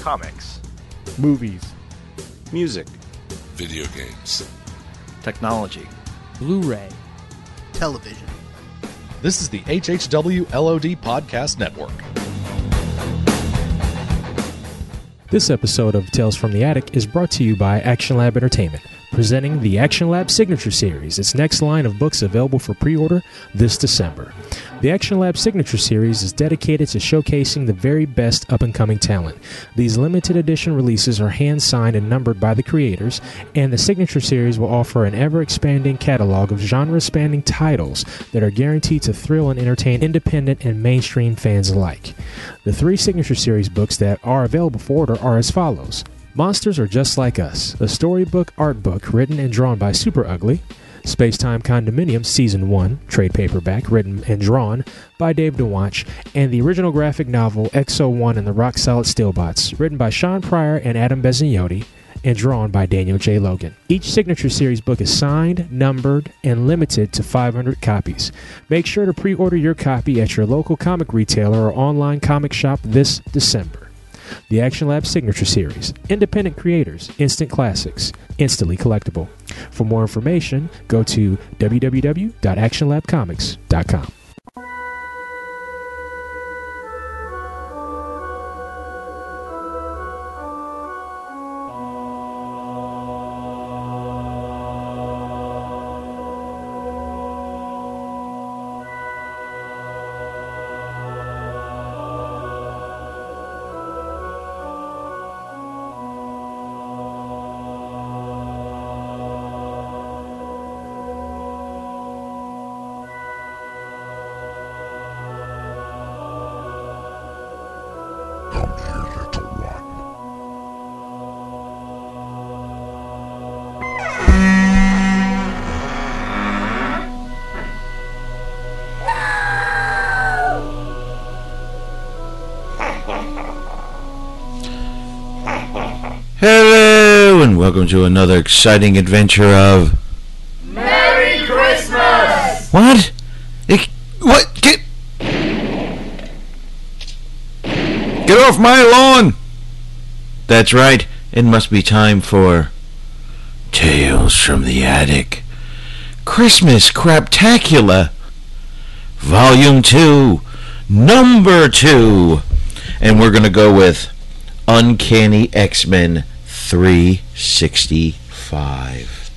comics, movies, music, video games, technology, Blu-ray, television. This is the HHW LOD Podcast Network. This episode of Tales from the Attic is brought to you by Action Lab Entertainment, presenting the Action Lab Signature Series, its next line of books available for pre order this December. The Action Lab Signature Series is dedicated to showcasing the very best up and coming talent. These limited edition releases are hand signed and numbered by the creators, and the Signature Series will offer an ever expanding catalog of genre spanning titles that are guaranteed to thrill and entertain independent and mainstream fans alike. The three Signature Series books that are available for order are as follows. Monsters Are Just Like Us, a storybook art book written and drawn by Super Ugly. Spacetime Condominium Season 1, trade paperback, written and drawn by Dave Dwonch, and the original graphic novel Exo 1 and the Rock Solid Steelbots, written by Sean Pryor and Adam Bezignotti, and drawn by Daniel J. Logan. Each Signature Series book is signed, numbered, and limited to 500 copies. Make sure to pre order your copy at your local comic retailer or online comic shop this December. The Action Lab Signature Series, independent creators, instant classics, instantly collectible. For more information, go to www.actionlabcomics.com. to another exciting adventure of. Merry Christmas! What? Ik- what? Get. Get off my lawn! That's right, it must be time for. Tales from the Attic. Christmas Craptacular! Volume 2, Number 2! And we're gonna go with Uncanny X-Men 365.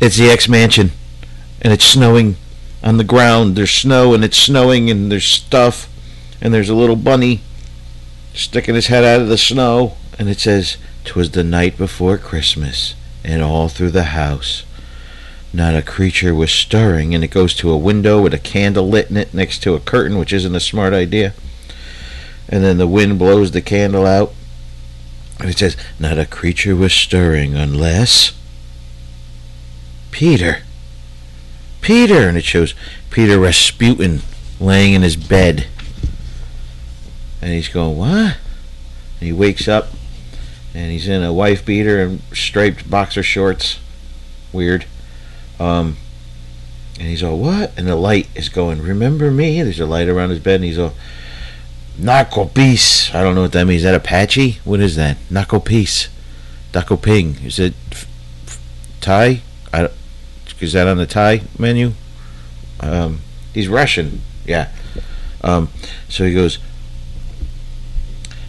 It's the X Mansion, and it's snowing on the ground. There's snow, and it's snowing, and there's stuff, and there's a little bunny sticking his head out of the snow, and it says, "'Twas the night before Christmas, and all through the house." Not a creature was stirring, and it goes to a window with a candle lit in it next to a curtain, which isn't a smart idea and then the wind blows the candle out. And it says, Not a creature was stirring unless. Peter. Peter! And it shows Peter Rasputin laying in his bed. And he's going, What? And he wakes up and he's in a wife beater and striped boxer shorts. Weird. Um, and he's all, What? And the light is going, Remember me? There's a light around his bed, and he's all, Naco Peace. I don't know what that means. Is that Apache? What is that? Naco Peace. Daco Ping. Is it Thai? I is that on the Thai menu? Um, he's Russian. Yeah. Um, so he goes,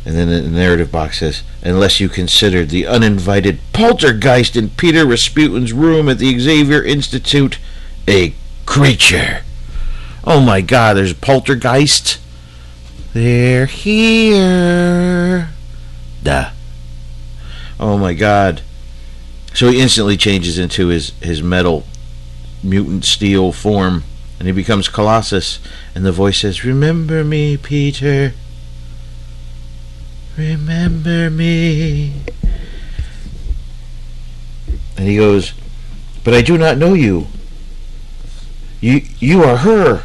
and then the narrative box says, unless you considered the uninvited poltergeist in Peter Rasputin's room at the Xavier Institute a creature. Oh my God, there's poltergeist. They're here. Duh. Oh my god. So he instantly changes into his, his metal mutant steel form and he becomes Colossus. And the voice says, Remember me, Peter. Remember me. And he goes, But I do not know you. You you are her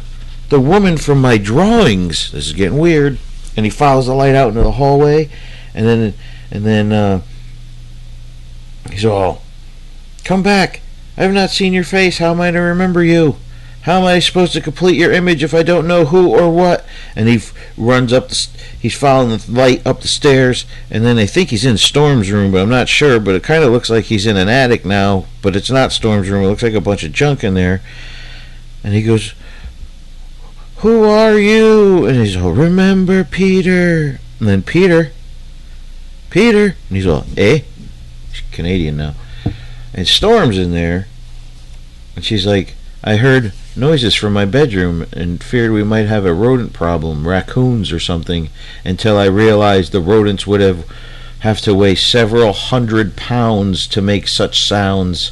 the woman from my drawings. This is getting weird. And he follows the light out into the hallway, and then and then uh, he's all, "Come back! I have not seen your face. How am I to remember you?" How am I supposed to complete your image if I don't know who or what? And he runs up. The, he's following the light up the stairs, and then I think he's in Storm's room, but I'm not sure. But it kind of looks like he's in an attic now, but it's not Storm's room. It looks like a bunch of junk in there. And he goes, "Who are you?" And he's all, "Remember Peter." And then Peter, Peter, and he's all, "Eh?" She's Canadian now. And Storm's in there, and she's like, "I heard." noises from my bedroom and feared we might have a rodent problem, raccoons or something, until I realized the rodents would have have to weigh several hundred pounds to make such sounds.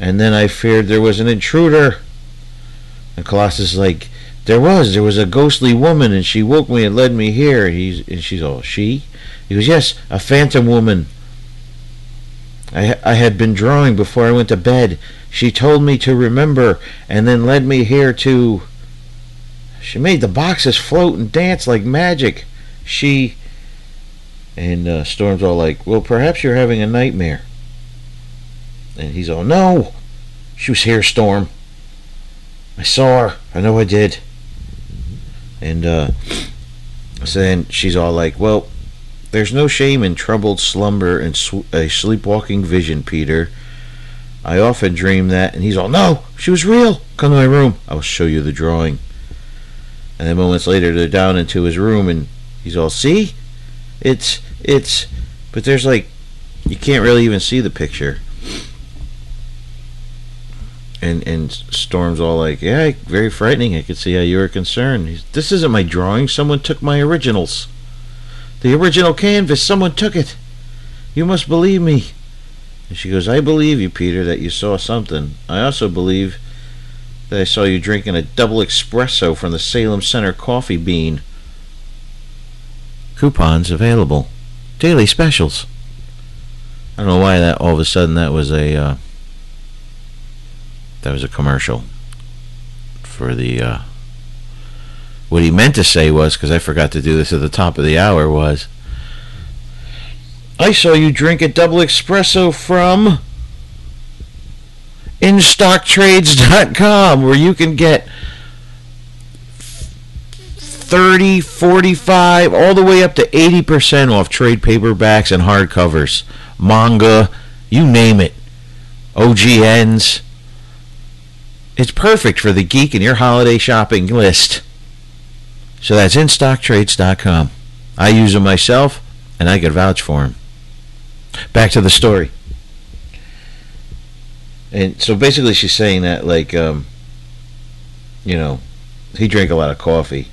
And then I feared there was an intruder. And Colossus is like, there was, there was a ghostly woman, and she woke me and led me here. He's and she's all, she? He goes, yes, a phantom woman. I I had been drawing before I went to bed. She told me to remember and then led me here to. She made the boxes float and dance like magic. She. And uh, Storm's all like, well, perhaps you're having a nightmare. And he's all, no! She was here, Storm. I saw her. I know I did. And uh, so then she's all like, well, there's no shame in troubled slumber and a sleepwalking vision, Peter. I often dream that, and he's all, no, she was real. Come to my room. I'll show you the drawing. And then moments later, they're down into his room, and he's all, see? It's, it's, but there's like, you can't really even see the picture. And and Storm's all like, yeah, very frightening. I could see how you were concerned. He's, this isn't my drawing. Someone took my originals. The original canvas. Someone took it. You must believe me. And she goes, I believe you, Peter, that you saw something. I also believe that I saw you drinking a double espresso from the Salem Center coffee bean. Coupons available. Daily specials. I don't know why that all of a sudden that was a uh, that was a commercial for the uh, what he meant to say was because I forgot to do this at the top of the hour was I saw you drink a double espresso from InStockTrades.com where you can get 30, 45, all the way up to 80% off trade paperbacks and hardcovers, manga, you name it, OGNs. It's perfect for the geek in your holiday shopping list. So that's InStockTrades.com. I use them myself, and I can vouch for them. Back to the story. And so basically, she's saying that, like, um, you know, he drank a lot of coffee.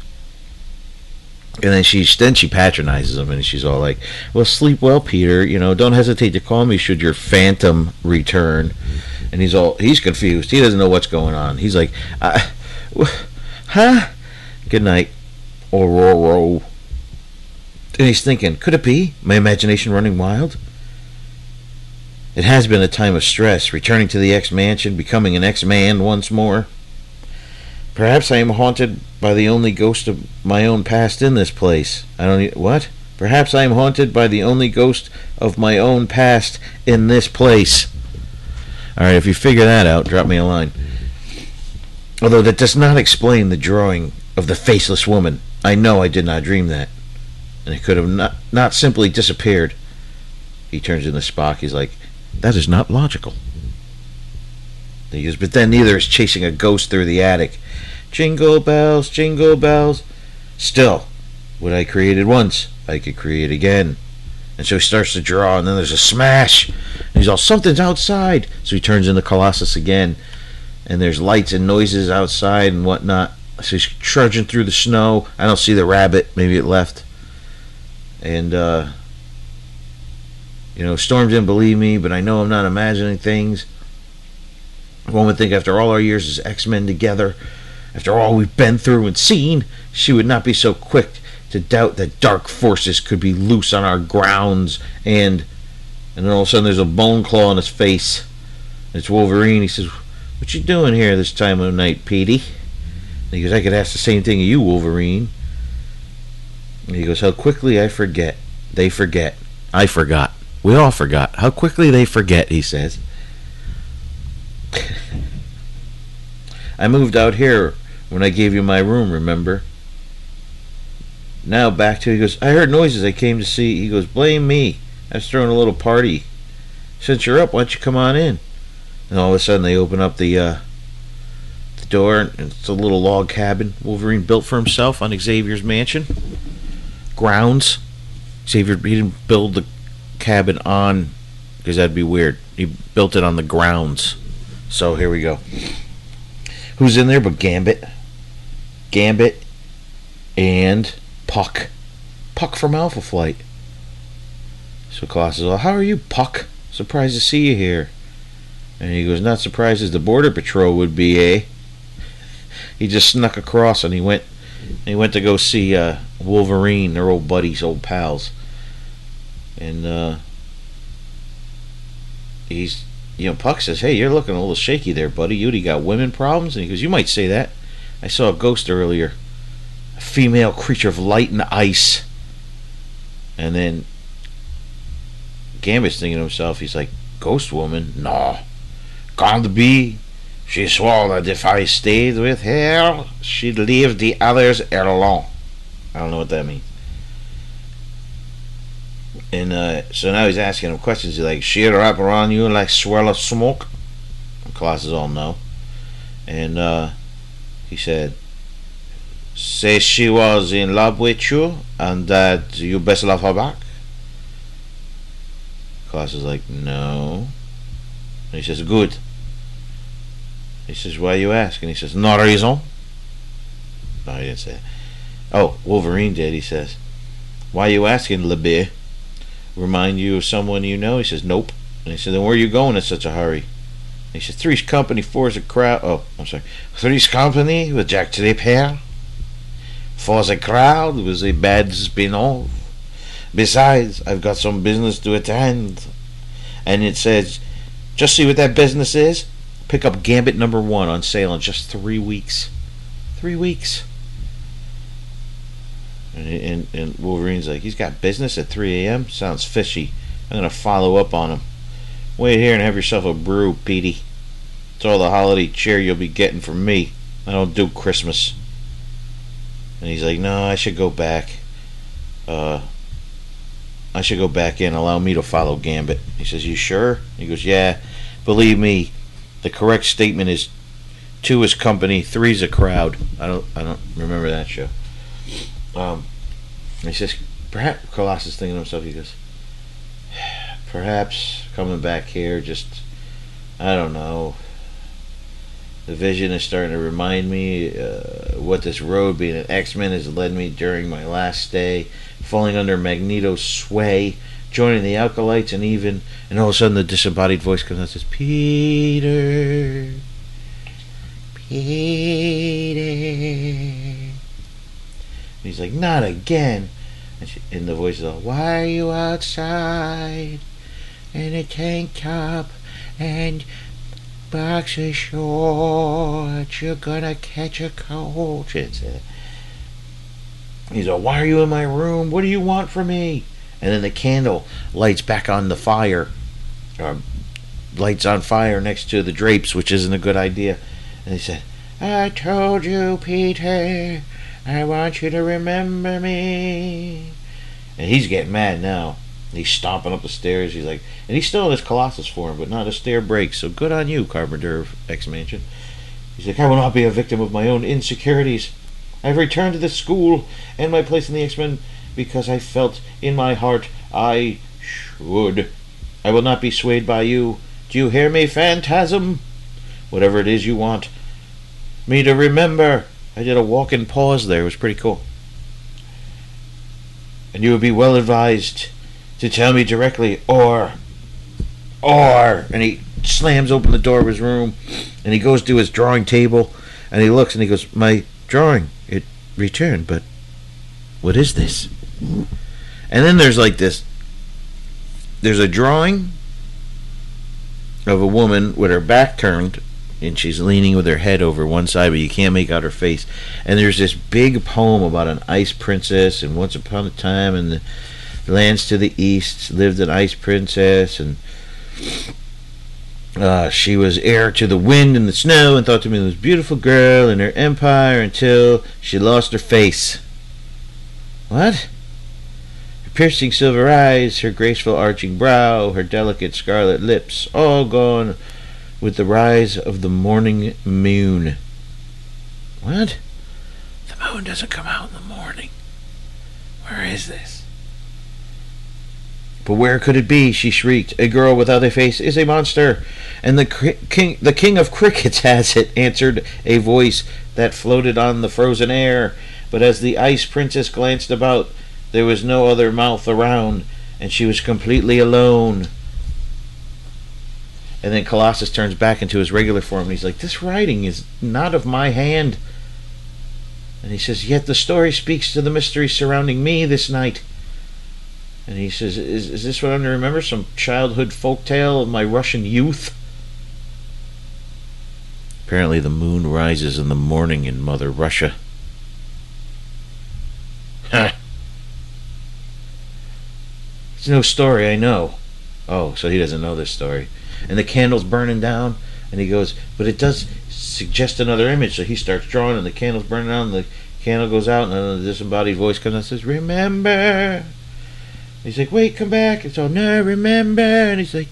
And then she then she patronizes him, and she's all like, "Well, sleep well, Peter. You know, don't hesitate to call me should your phantom return." And he's all he's confused. He doesn't know what's going on. He's like, I, "Huh? Good night, Ororo." And he's thinking, could it be my imagination running wild? It has been a time of stress, returning to the X mansion, becoming an X man once more. Perhaps I am haunted by the only ghost of my own past in this place. I don't. What? Perhaps I am haunted by the only ghost of my own past in this place. All right, if you figure that out, drop me a line. Although that does not explain the drawing of the faceless woman. I know I did not dream that. And it could have not, not simply disappeared. He turns into Spock. He's like, that is not logical. He goes, but then neither is chasing a ghost through the attic. Jingle bells, jingle bells. Still, what I created once, I could create again. And so he starts to draw, and then there's a smash. And he's all, something's outside. So he turns into Colossus again. And there's lights and noises outside and whatnot. So he's trudging through the snow. I don't see the rabbit. Maybe it left. And, uh, you know, Storm didn't believe me, but I know I'm not imagining things. One would think after all our years as X Men together, after all we've been through and seen, she would not be so quick to doubt that dark forces could be loose on our grounds. And and then all of a sudden there's a bone claw on his face. It's Wolverine. He says, "What you doing here this time of night, Petey?" And he goes, "I could ask the same thing of you, Wolverine." And he goes, "How quickly I forget. They forget. I forgot. We all forgot. How quickly they forget." He says. I moved out here when I gave you my room, remember? Now back to he goes, I heard noises I came to see. He goes, Blame me. I was throwing a little party. Since you're up, why don't you come on in? And all of a sudden they open up the uh, the door and it's a little log cabin Wolverine built for himself on Xavier's mansion. Grounds. Xavier he didn't build the cabin on because that'd be weird. He built it on the grounds. So here we go. Who's in there but Gambit? Gambit and Puck. Puck from Alpha Flight. So Colossus is all, How are you, Puck? Surprised to see you here. And he goes, Not surprised as the Border Patrol would be, eh? He just snuck across and he went he went to go see uh, Wolverine, their old buddies, old pals. And uh, he's you know, Puck says, Hey, you're looking a little shaky there, buddy. You got women problems? And he goes, You might say that. I saw a ghost earlier. A female creature of light and ice. And then Gambit's thinking to himself, he's like, Ghost woman? No. Can't be. She swore that if I stayed with her, she'd leave the others alone. I don't know what that means. And uh, so now he's asking him questions. He's like, she'd wrap around you like swirl of smoke? Colossus all no. And uh, he said, say she was in love with you and that you best love her back? Colossus is like, no. And he says, good. He says, why you ask? And he says, no reason. No, he didn't say. Oh, Wolverine did, he says. Why you asking, LeBeau? remind you of someone you know? He says, Nope. And he said, Then where are you going in such a hurry? He said, Three's Company, four's a crowd. Oh, I'm sorry. Three's Company with Jack Tripper. Four's a crowd was a bad spin off. Besides, I've got some business to attend. And it says, just see what that business is. Pick up Gambit number one on sale in just three weeks. Three weeks. And, and, and Wolverine's like, he's got business at 3 a.m. Sounds fishy. I'm gonna follow up on him. Wait here and have yourself a brew, Petey. It's all the holiday cheer you'll be getting from me. I don't do Christmas. And he's like, no, I should go back. Uh, I should go back in. Allow me to follow Gambit. He says, you sure? He goes, yeah. Believe me, the correct statement is two is company, three's a crowd. I don't, I don't remember that show. Um, he says, perhaps Colossus thinking to himself, he goes, perhaps coming back here, just I don't know. The vision is starting to remind me uh, what this road, being an X-Men, has led me during my last stay, falling under Magneto's sway, joining the Acolytes, and even, and all of a sudden the disembodied voice comes out and says, Peter, Peter. And he's like, not again. And, she, and the voice is all, why are you outside in a tank top and boxer shorts? You're gonna catch a cold. He's like, why are you in my room? What do you want from me? And then the candle lights back on the fire. Uh, lights on fire next to the drapes, which isn't a good idea. And he said, I told you, Peter. I want you to remember me. And he's getting mad now. He's stomping up the stairs. He's like, and he's still in his Colossus form, but not a stair breaks. So good on you, Carpenter of X Mansion. He's like, I will not be a victim of my own insecurities. I've returned to the school and my place in the X Men because I felt in my heart I should. I will not be swayed by you. Do you hear me, Phantasm? Whatever it is you want me to remember. I did a walk in pause there. It was pretty cool. And you would be well advised to tell me directly, or, or, and he slams open the door of his room, and he goes to his drawing table, and he looks and he goes, "My drawing, it returned, but what is this?" And then there's like this. There's a drawing of a woman with her back turned and she's leaning with her head over one side, but you can't make out her face. And there's this big poem about an ice princess, and once upon a time and the lands to the east lived an ice princess, and uh, she was heir to the wind and the snow and thought to be the most beautiful girl in her empire until she lost her face. What? Her piercing silver eyes, her graceful arching brow, her delicate scarlet lips, all gone with the rise of the morning moon. What? The moon doesn't come out in the morning. Where is this? But where could it be? she shrieked. A girl without a face is a monster, and the king, the king of crickets has it, answered a voice that floated on the frozen air. But as the ice princess glanced about, there was no other mouth around, and she was completely alone. And then Colossus turns back into his regular form, and he's like, This writing is not of my hand. And he says, Yet the story speaks to the mystery surrounding me this night. And he says, Is, is this what I'm to remember? Some childhood folk tale of my Russian youth? Apparently, the moon rises in the morning in Mother Russia. Ha! It's no story, I know. Oh, so he doesn't know this story. And the candle's burning down, and he goes, But it does suggest another image. So he starts drawing, and the candle's burning down, and the candle goes out, and the disembodied voice comes and says, Remember. He's like, wait, come back. It's all, no, remember. And he's like,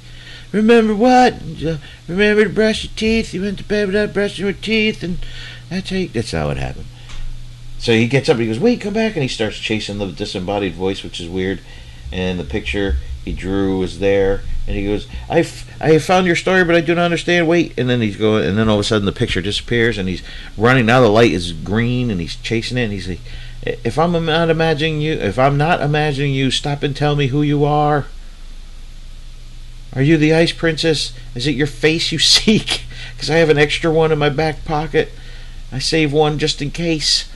remember what? Uh, remember to brush your teeth. You went to bed without brushing your teeth. And that's how, that's how it happened. So he gets up and he goes, wait, come back. And he starts chasing the disembodied voice, which is weird. And the picture he drew was there. And he goes, I, f- I found your story, but I do not understand. Wait. And then he's going, and then all of a sudden the picture disappears and he's running. Now the light is green and he's chasing it. And he's like, if I'm not imagining you, if I'm not imagining you, stop and tell me who you are. Are you the ice princess? Is it your face you seek? Because I have an extra one in my back pocket. I save one just in case.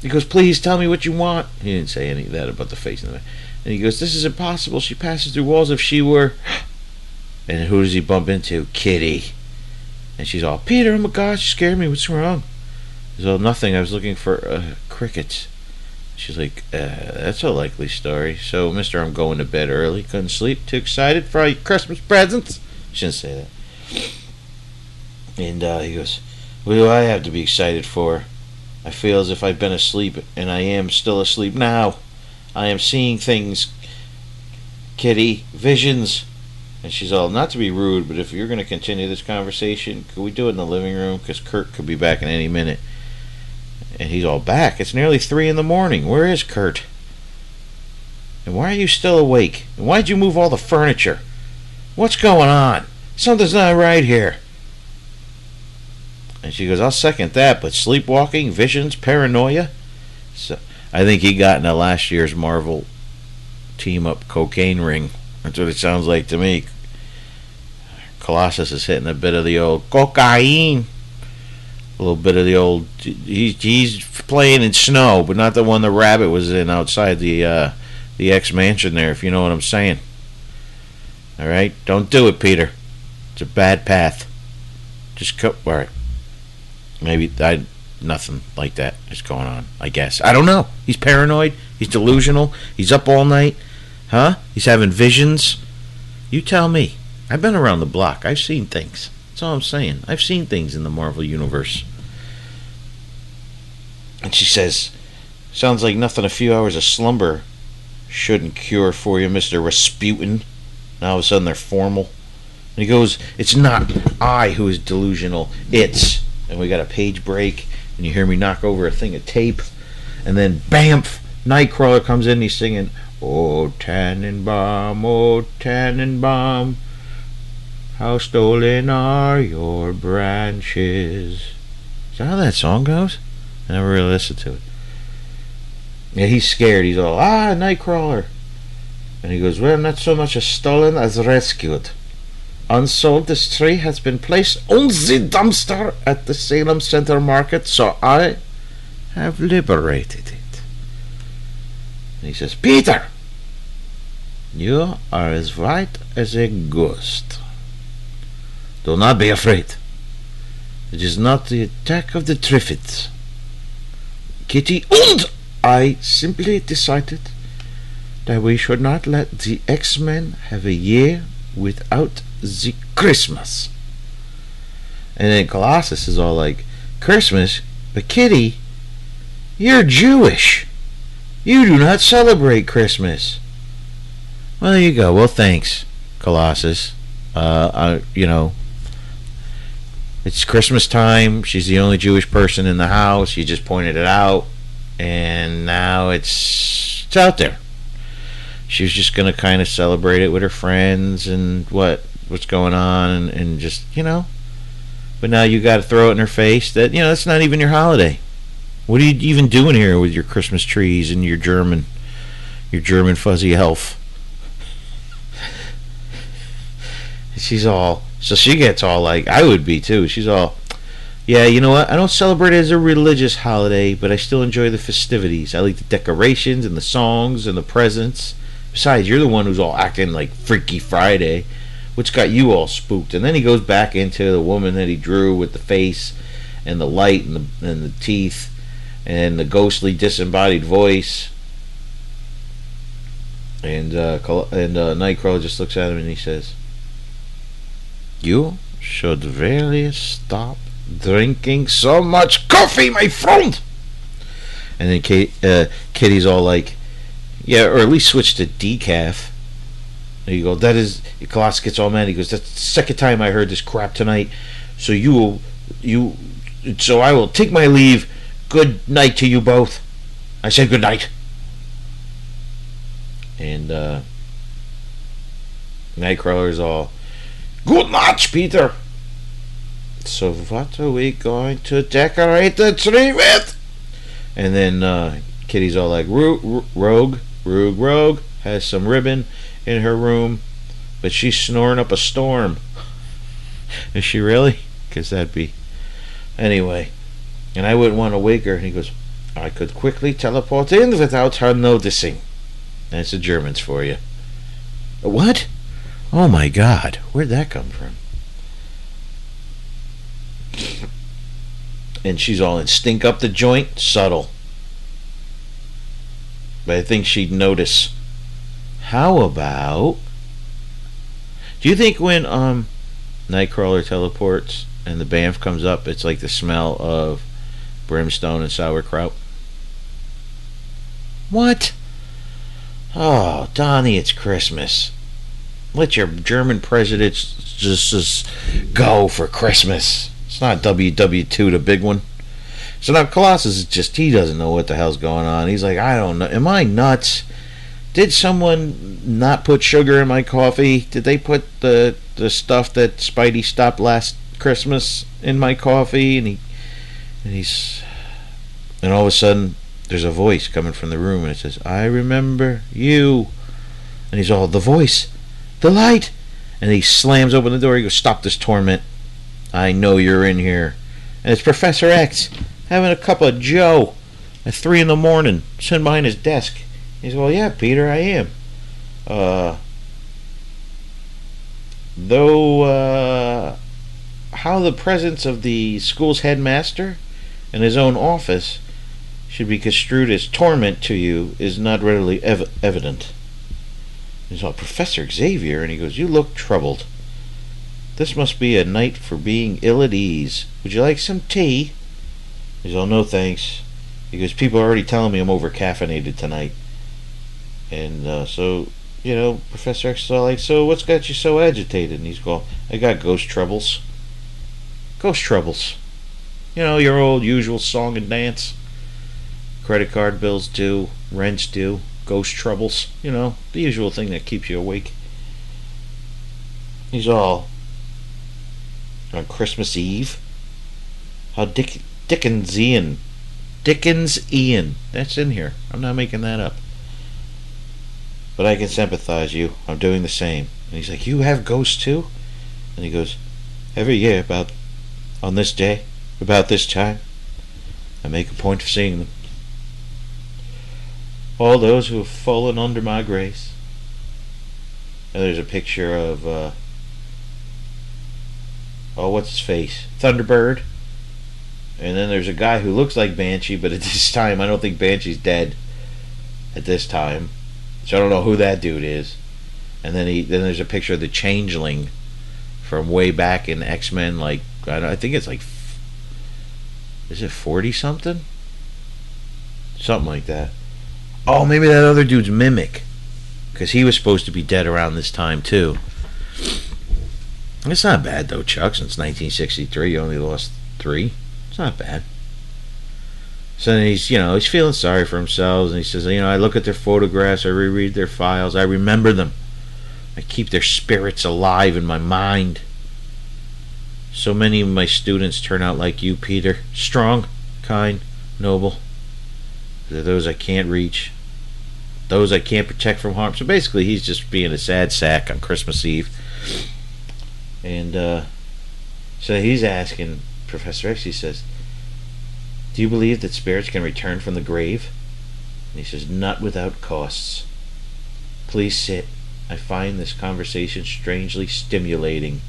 He goes, please tell me what you want. He didn't say any of that about the face. And he goes, this is impossible. She passes through walls if she were. And who does he bump into? Kitty. And she's all, Peter, oh my gosh, you scared me. What's wrong? So nothing. I was looking for uh, crickets. She's like, uh, that's a likely story. So, Mister, I'm going to bed early. Couldn't sleep. Too excited for all your Christmas presents. She didn't say that. And uh, he goes, what do I have to be excited for? I feel as if I've been asleep, and I am still asleep now. I am seeing things, Kitty, visions. And she's all, not to be rude, but if you're going to continue this conversation, could we do it in the living room? Because Kurt could be back in any minute. And he's all back. It's nearly three in the morning. Where is Kurt? And why are you still awake? And why'd you move all the furniture? What's going on? Something's not right here. And she goes, I'll second that, but sleepwalking, visions, paranoia? So I think he got in a last year's Marvel team up cocaine ring. That's what it sounds like to me. Colossus is hitting a bit of the old cocaine a little bit of the old. He, he's playing in snow, but not the one the rabbit was in outside the uh, the ex mansion there. If you know what I'm saying. All right, don't do it, Peter. It's a bad path. Just go. All right. Maybe I nothing like that is going on. I guess I don't know. He's paranoid. He's delusional. He's up all night. Huh? He's having visions. You tell me. I've been around the block. I've seen things. That's all I'm saying. I've seen things in the Marvel Universe. And she says, Sounds like nothing a few hours of slumber shouldn't cure for you, Mr. Rasputin. Now all of a sudden they're formal. And he goes, It's not I who is delusional, it's. And we got a page break, and you hear me knock over a thing of tape. And then, bamf, Nightcrawler comes in, he's singing, Oh, Tannenbaum, oh, Tannenbaum. How stolen are your branches? Is that how that song goes? I never really listened to it. Yeah, he's scared. He's all, ah, Nightcrawler. And he goes, well, not so much as stolen as rescued. Unsold, this tree has been placed on the dumpster at the Salem Center Market, so I have liberated it. And he says, Peter, you are as white as a ghost. Do not be afraid. It is not the attack of the Triffids. Kitty and I simply decided that we should not let the X-Men have a year without the Christmas. And then Colossus is all like, Christmas? But Kitty, you're Jewish. You do not celebrate Christmas. Well, there you go. Well, thanks, Colossus. Uh, I, you know, it's Christmas time. She's the only Jewish person in the house. You just pointed it out, and now it's it's out there. She was just gonna kind of celebrate it with her friends and what what's going on, and, and just you know. But now you got to throw it in her face that you know it's not even your holiday. What are you even doing here with your Christmas trees and your German, your German fuzzy elf? She's all so she gets all like I would be too. She's all, yeah, you know what? I don't celebrate it as a religious holiday, but I still enjoy the festivities. I like the decorations and the songs and the presents. Besides, you're the one who's all acting like Freaky Friday, which got you all spooked. And then he goes back into the woman that he drew with the face and the light and the, and the teeth and the ghostly disembodied voice. And uh, and uh, Nightcrawler just looks at him and he says, "You should really stop drinking so much coffee, my friend." And then Kate, uh, Kitty's all like, "Yeah, or at least switch to decaf." And you go, "That is." Colossus gets all mad. He goes, "That's the second time I heard this crap tonight." So you will, you, so I will take my leave. Good night to you both. I said good night. And uh, Nightcrawler's all, Good night, Peter. So what are we going to decorate the tree with? And then uh, Kitty's all like, Rogue, Rogue, Rogue, Rogue has some ribbon in her room, but she's snoring up a storm. Is she really? Because that'd be. Anyway, and I wouldn't want to wake her. And he goes, I could quickly teleport in without her noticing. That's the Germans for you. What? Oh my God. Where'd that come from? And she's all in stink up the joint, subtle. But I think she'd notice. How about. Do you think when um Nightcrawler teleports and the bamf comes up, it's like the smell of brimstone and sauerkraut? What? Oh, Donnie, it's Christmas. Let your German presidents just, just go for Christmas. It's not WW2, the big one. So now Colossus is just, he doesn't know what the hell's going on. He's like, I don't know. Am I nuts? Did someone not put sugar in my coffee? Did they put the, the stuff that Spidey stopped last Christmas in my coffee? And he, and he's, and all of a sudden, there's a voice coming from the room and it says, I remember you. And he's all, the voice, the light. And he slams open the door. He goes, Stop this torment. I know you're in here. And it's Professor X having a cup of Joe at 3 in the morning, sitting behind his desk. He's, Well, yeah, Peter, I am. Uh, though, uh, how the presence of the school's headmaster in his own office should be construed as torment to you is not readily ev- evident. He's all, Professor Xavier, and he goes, You look troubled. This must be a night for being ill at ease. Would you like some tea? He's all, No thanks. He goes, People are already telling me I'm over caffeinated tonight. And uh, so, you know, Professor X is all like, So what's got you so agitated? And he's going, I got ghost troubles. Ghost troubles. You know, your old usual song and dance credit card bills due, rents due, ghost troubles, you know, the usual thing that keeps you awake. He's all on Christmas Eve. How Dick Dickensian. Dickens Ian. That's in here. I'm not making that up. But I can sympathize you. I'm doing the same. And he's like, You have ghosts too? And he goes, Every year about on this day, about this time, I make a point of seeing them all those who have fallen under my grace. And there's a picture of, uh, oh, what's his face? Thunderbird. And then there's a guy who looks like Banshee, but at this time, I don't think Banshee's dead. At this time, so I don't know who that dude is. And then he, then there's a picture of the Changeling from way back in X Men. Like I, I think it's like, is it forty something? Something like that. Oh, maybe that other dude's Mimic, because he was supposed to be dead around this time too. It's not bad though, Chuck. Since 1963, you only lost three. It's not bad. So then he's, you know, he's feeling sorry for himself, and he says, you know, I look at their photographs, I reread their files, I remember them. I keep their spirits alive in my mind. So many of my students turn out like you, Peter. Strong, kind, noble. They're those I can't reach. Those I can't protect from harm. So basically, he's just being a sad sack on Christmas Eve. And uh, so he's asking Professor X, he says, Do you believe that spirits can return from the grave? And he says, Not without costs. Please sit. I find this conversation strangely stimulating.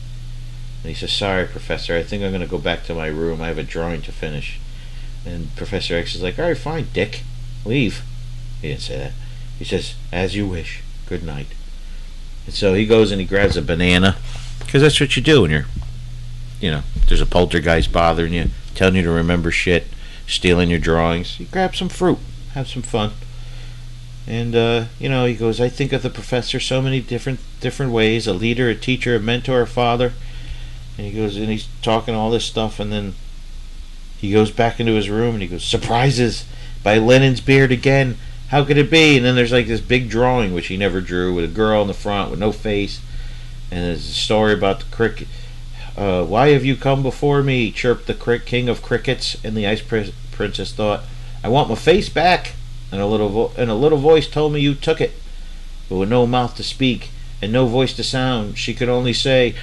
And he says, Sorry, Professor, I think I'm going to go back to my room. I have a drawing to finish. And Professor X is like, All right, fine, Dick. Leave. He didn't say that. He says, As you wish. Good night. And so he goes and he grabs a banana because that's what you do when you're, you know, there's a poltergeist bothering you, telling you to remember shit, stealing your drawings. You grab some fruit, have some fun. And uh, you know, he goes, I think of the professor so many different different ways, a leader, a teacher, a mentor, a father. And he goes and he's talking all this stuff and then he goes back into his room and he goes, Surprises by Lenin's beard again. How could it be? And then there's like this big drawing which he never drew with a girl in the front with no face and there's a story about the cricket. Uh, why have you come before me? chirped the crick king of crickets. And the ice pr- princess thought, I want my face back. And a little vo- and a little voice told me you took it, but with no mouth to speak and no voice to sound, she could only say,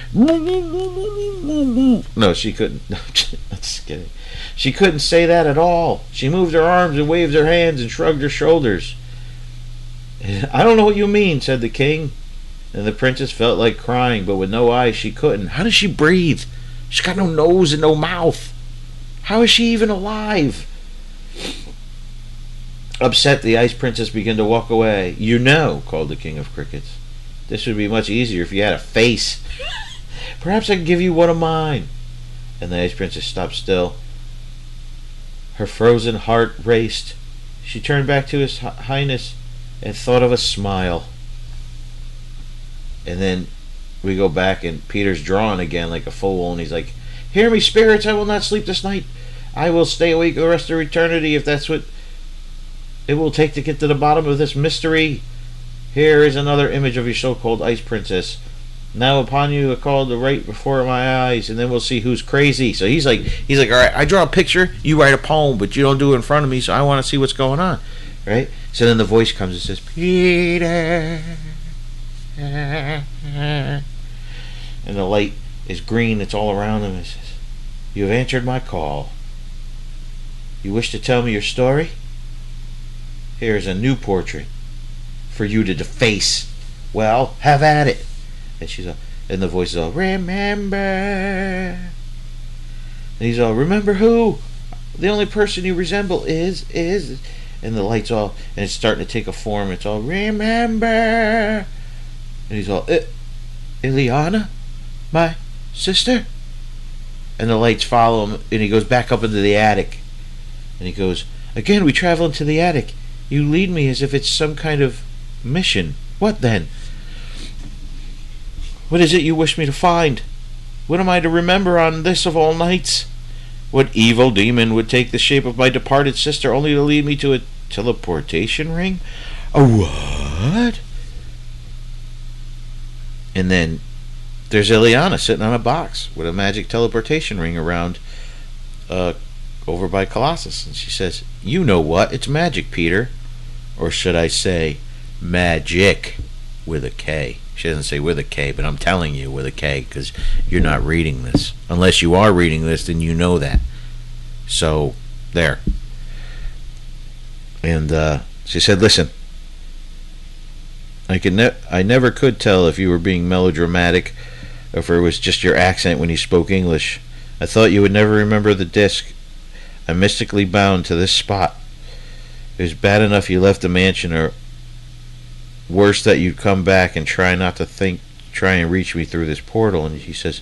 No, she couldn't. No, just kidding. She couldn't say that at all. She moved her arms and waved her hands and shrugged her shoulders. I don't know what you mean, said the king. And the princess felt like crying, but with no eyes she couldn't. How does she breathe? She's got no nose and no mouth. How is she even alive? Upset, the ice princess began to walk away. You know, called the king of crickets. This would be much easier if you had a face. Perhaps I can give you one of mine. And the ice princess stopped still. Her frozen heart raced. She turned back to his highness and thought of a smile. And then we go back and Peter's drawn again like a fool and he's like, Hear me, spirits, I will not sleep this night. I will stay awake the rest of eternity if that's what it will take to get to the bottom of this mystery. Here is another image of your so called ice princess. Now upon you a call to right before my eyes, and then we'll see who's crazy. So he's like he's like, Alright, I draw a picture, you write a poem, but you don't do it in front of me, so I want to see what's going on. Right? So then the voice comes and says, Peter and the light is green, it's all around him. It says, You have answered my call. You wish to tell me your story? Here is a new portrait for you to deface. Well, have at it. And she's all, and the voice is all, Remember. And he's all, Remember who? The only person you resemble is, is, and the light's all, and it's starting to take a form. It's all, Remember. And he's all, uh, Illyana? My sister? And the lights follow him, and he goes back up into the attic. And he goes, Again, we travel into the attic. You lead me as if it's some kind of mission. What then? What is it you wish me to find? What am I to remember on this of all nights? What evil demon would take the shape of my departed sister only to lead me to a teleportation ring? A what? And then there's Illyana sitting on a box with a magic teleportation ring around uh, over by Colossus. And she says, You know what? It's magic, Peter. Or should I say, magic with a K. She doesn't say with a K, but I'm telling you with a K because you're not reading this. Unless you are reading this, then you know that. So, there. And uh, she said, Listen, I could ne- I never could tell if you were being melodramatic or if it was just your accent when you spoke English. I thought you would never remember the disc. I'm mystically bound to this spot. It was bad enough you left the mansion or worse that you'd come back and try not to think try and reach me through this portal. And he says,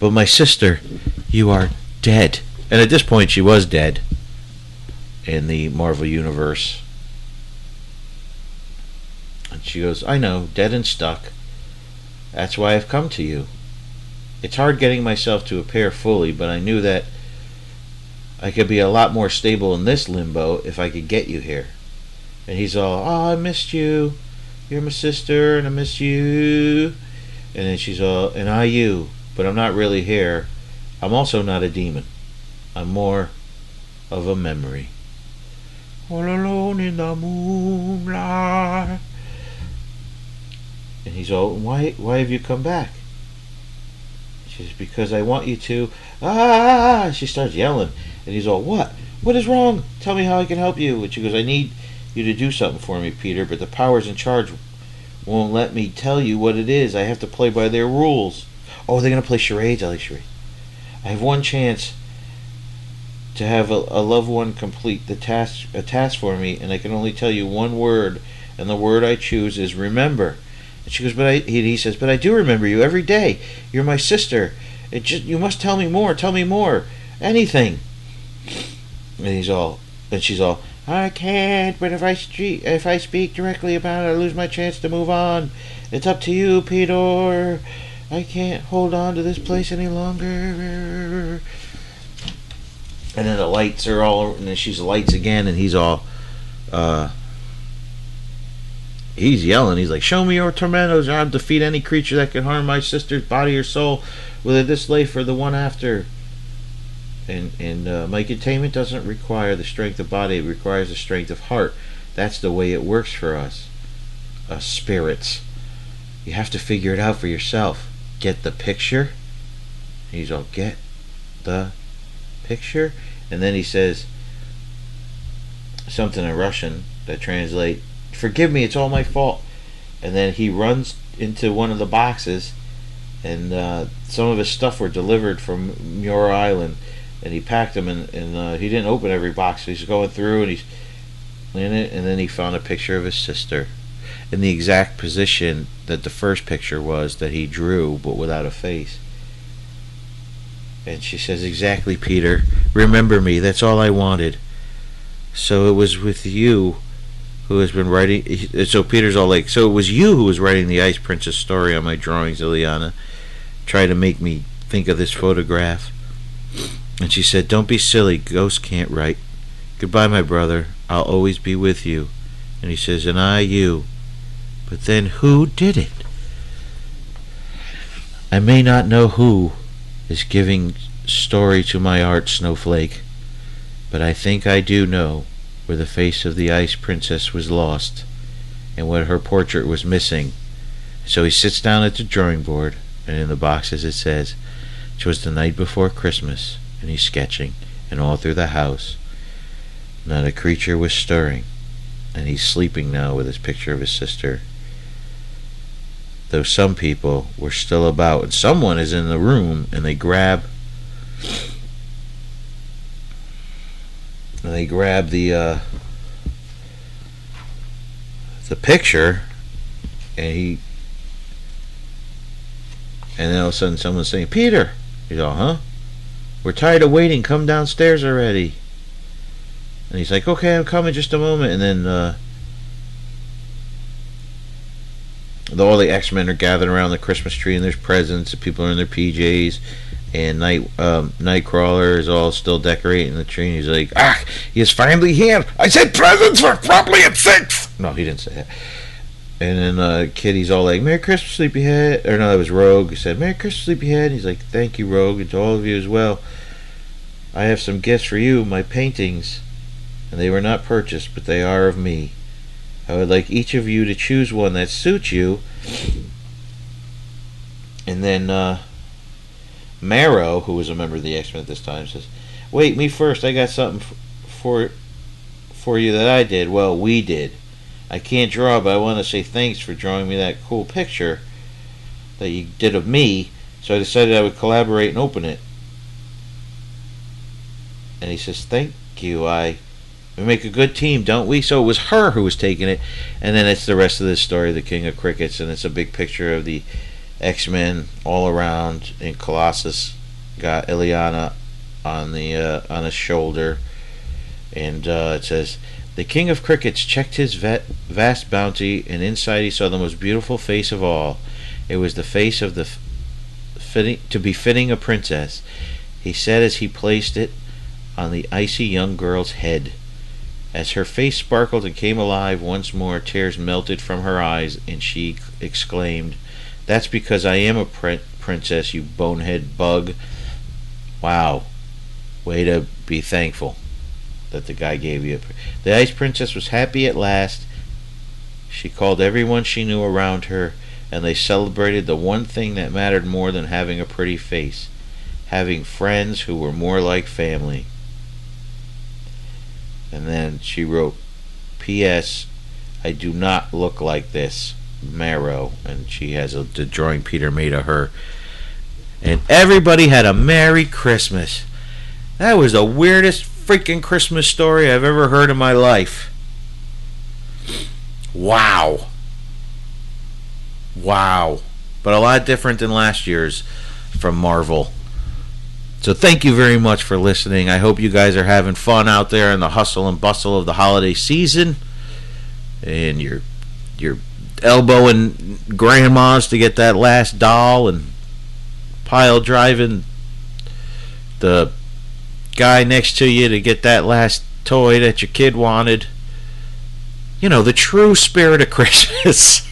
But my sister, you are dead. And at this point, she was dead in the Marvel Universe. And she goes, I know, dead and stuck. That's why I've come to you. It's hard getting myself to appear fully, but I knew that I could be a lot more stable in this limbo if I could get you here. And he's all, Oh, I missed you. You're my sister, and I miss you. And then she's all, And I you. But I'm not really here. I'm also not a demon. I'm more of a memory. All alone in the moonlight. And he's all, why, why have you come back? She says, because I want you to. Ah! She starts yelling. And he's all, what? What is wrong? Tell me how I can help you. And she goes, I need you to do something for me, Peter, but the powers in charge won't let me tell you what it is. I have to play by their rules. Oh, they're going to play charades? I like charades. I have one chance to have a, a loved one complete the task a task for me, and I can only tell you one word, and the word I choose is remember. And she goes, but I, he, he says, but I do remember you every day. You're my sister. It just, you must tell me more. Tell me more. Anything. And he's all, and she's all, I can't. But if I street, if I speak directly about it, I lose my chance to move on. It's up to you, Peter. I can't hold on to this place any longer. And then the lights are all, and then she's lights again, and he's all, uh, he's yelling. He's like, "Show me your tormentos, or I'll defeat any creature that can harm my sister's body or soul, whether this life or the one after." And and uh, my containment doesn't require the strength of body; it requires the strength of heart. That's the way it works for us, uh, spirits. You have to figure it out for yourself. Get the picture. He's all get the picture, and then he says something in Russian that translate forgive me, it's all my fault. And then he runs into one of the boxes, and uh, some of his stuff were delivered from Muir Island, and he packed them, and, and uh, he didn't open every box. He's going through, and he's in it, and then he found a picture of his sister in the exact position that the first picture was that he drew, but without a face. And she says, Exactly, Peter. Remember me. That's all I wanted. So it was with you who has been writing. So Peter's all like, so it was you who was writing the Ice Princess story on my drawings, Illyana. Try to make me think of this photograph. And she said, Don't be silly. Ghosts can't write. Goodbye, my brother. I'll always be with you. And he says, And I, you. But then who did it? I may not know who is giving story to my art, Snowflake, but I think I do know where the face of the ice princess was lost and where her portrait was missing. So he sits down at the drawing board, and in the boxes it says, "'Twas the night before Christmas," and he's sketching, and all through the house, not a creature was stirring, and he's sleeping now with his picture of his sister. Though some people were still about, and someone is in the room, and they grab and they grab the uh, the picture, and he, and then all of a sudden someone's saying, "Peter," he's all, "Huh? We're tired of waiting. Come downstairs already." And he's like, "Okay, I'm coming. Just a moment." And then uh, all the X Men are gathered around the Christmas tree, and there's presents, and people are in their PJs, and Night um, Nightcrawler is all still decorating the tree. And he's like, "Ah, he is finally here! I said presents were probably at six. No, he didn't say that. And then uh, Kitty's all like, "Merry Christmas, Sleepyhead," or no, that was Rogue. He said, "Merry Christmas, Sleepyhead." He's like, "Thank you, Rogue, and to all of you as well. I have some gifts for you, my paintings, and they were not purchased, but they are of me. I would like each of you to choose one that suits you." And then uh, Marrow, who was a member of the X Men at this time, says, "Wait, me first. I got something for for you that I did. Well, we did. I can't draw, but I want to say thanks for drawing me that cool picture that you did of me. So I decided I would collaborate and open it." And he says, "Thank you. I." We make a good team, don't we? So it was her who was taking it, and then it's the rest of the story, the King of Crickets, and it's a big picture of the X Men all around, and Colossus got Illyana on the uh, on his shoulder, and uh, it says. The king of crickets checked his vast bounty, and inside he saw the most beautiful face of all. It was the face of the fitting, to be fitting a princess. He said as he placed it on the icy young girl's head. As her face sparkled and came alive once more, tears melted from her eyes, and she exclaimed, That's because I am a pr- princess, you bonehead bug. Wow. Way to be thankful that the guy gave you. The Ice Princess was happy at last. She called everyone she knew around her, and they celebrated the one thing that mattered more than having a pretty face having friends who were more like family. And then she wrote, P.S. I do not look like this. Marrow. And she has a, the drawing Peter made of her. And everybody had a Merry Christmas. That was the weirdest freaking Christmas story I've ever heard in my life. Wow. Wow. But a lot different than last year's from Marvel. So thank you very much for listening. I hope you guys are having fun out there in the hustle and bustle of the holiday season. And you're you're elbowing grandmas to get that last doll and pile driving the guy next to you to get that last toy that your kid wanted. You know, the true spirit of Christmas.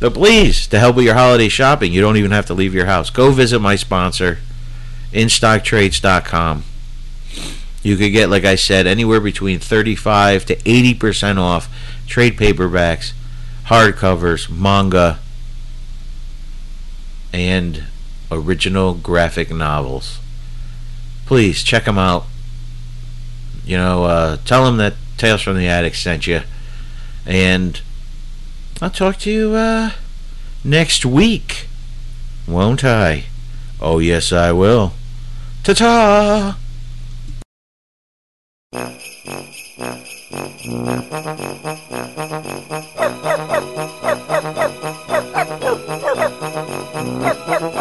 but please, to help with your holiday shopping, you don't even have to leave your house. Go visit my sponsor, InStockTrades.com. You could get, like I said, anywhere between 35 to 80% off trade paperbacks, hardcovers, manga, and original graphic novels please check them out. You know, uh, tell them that Tales from the Attic sent you. And I'll talk to you uh, next week, won't I? Oh, yes, I will. Ta ta!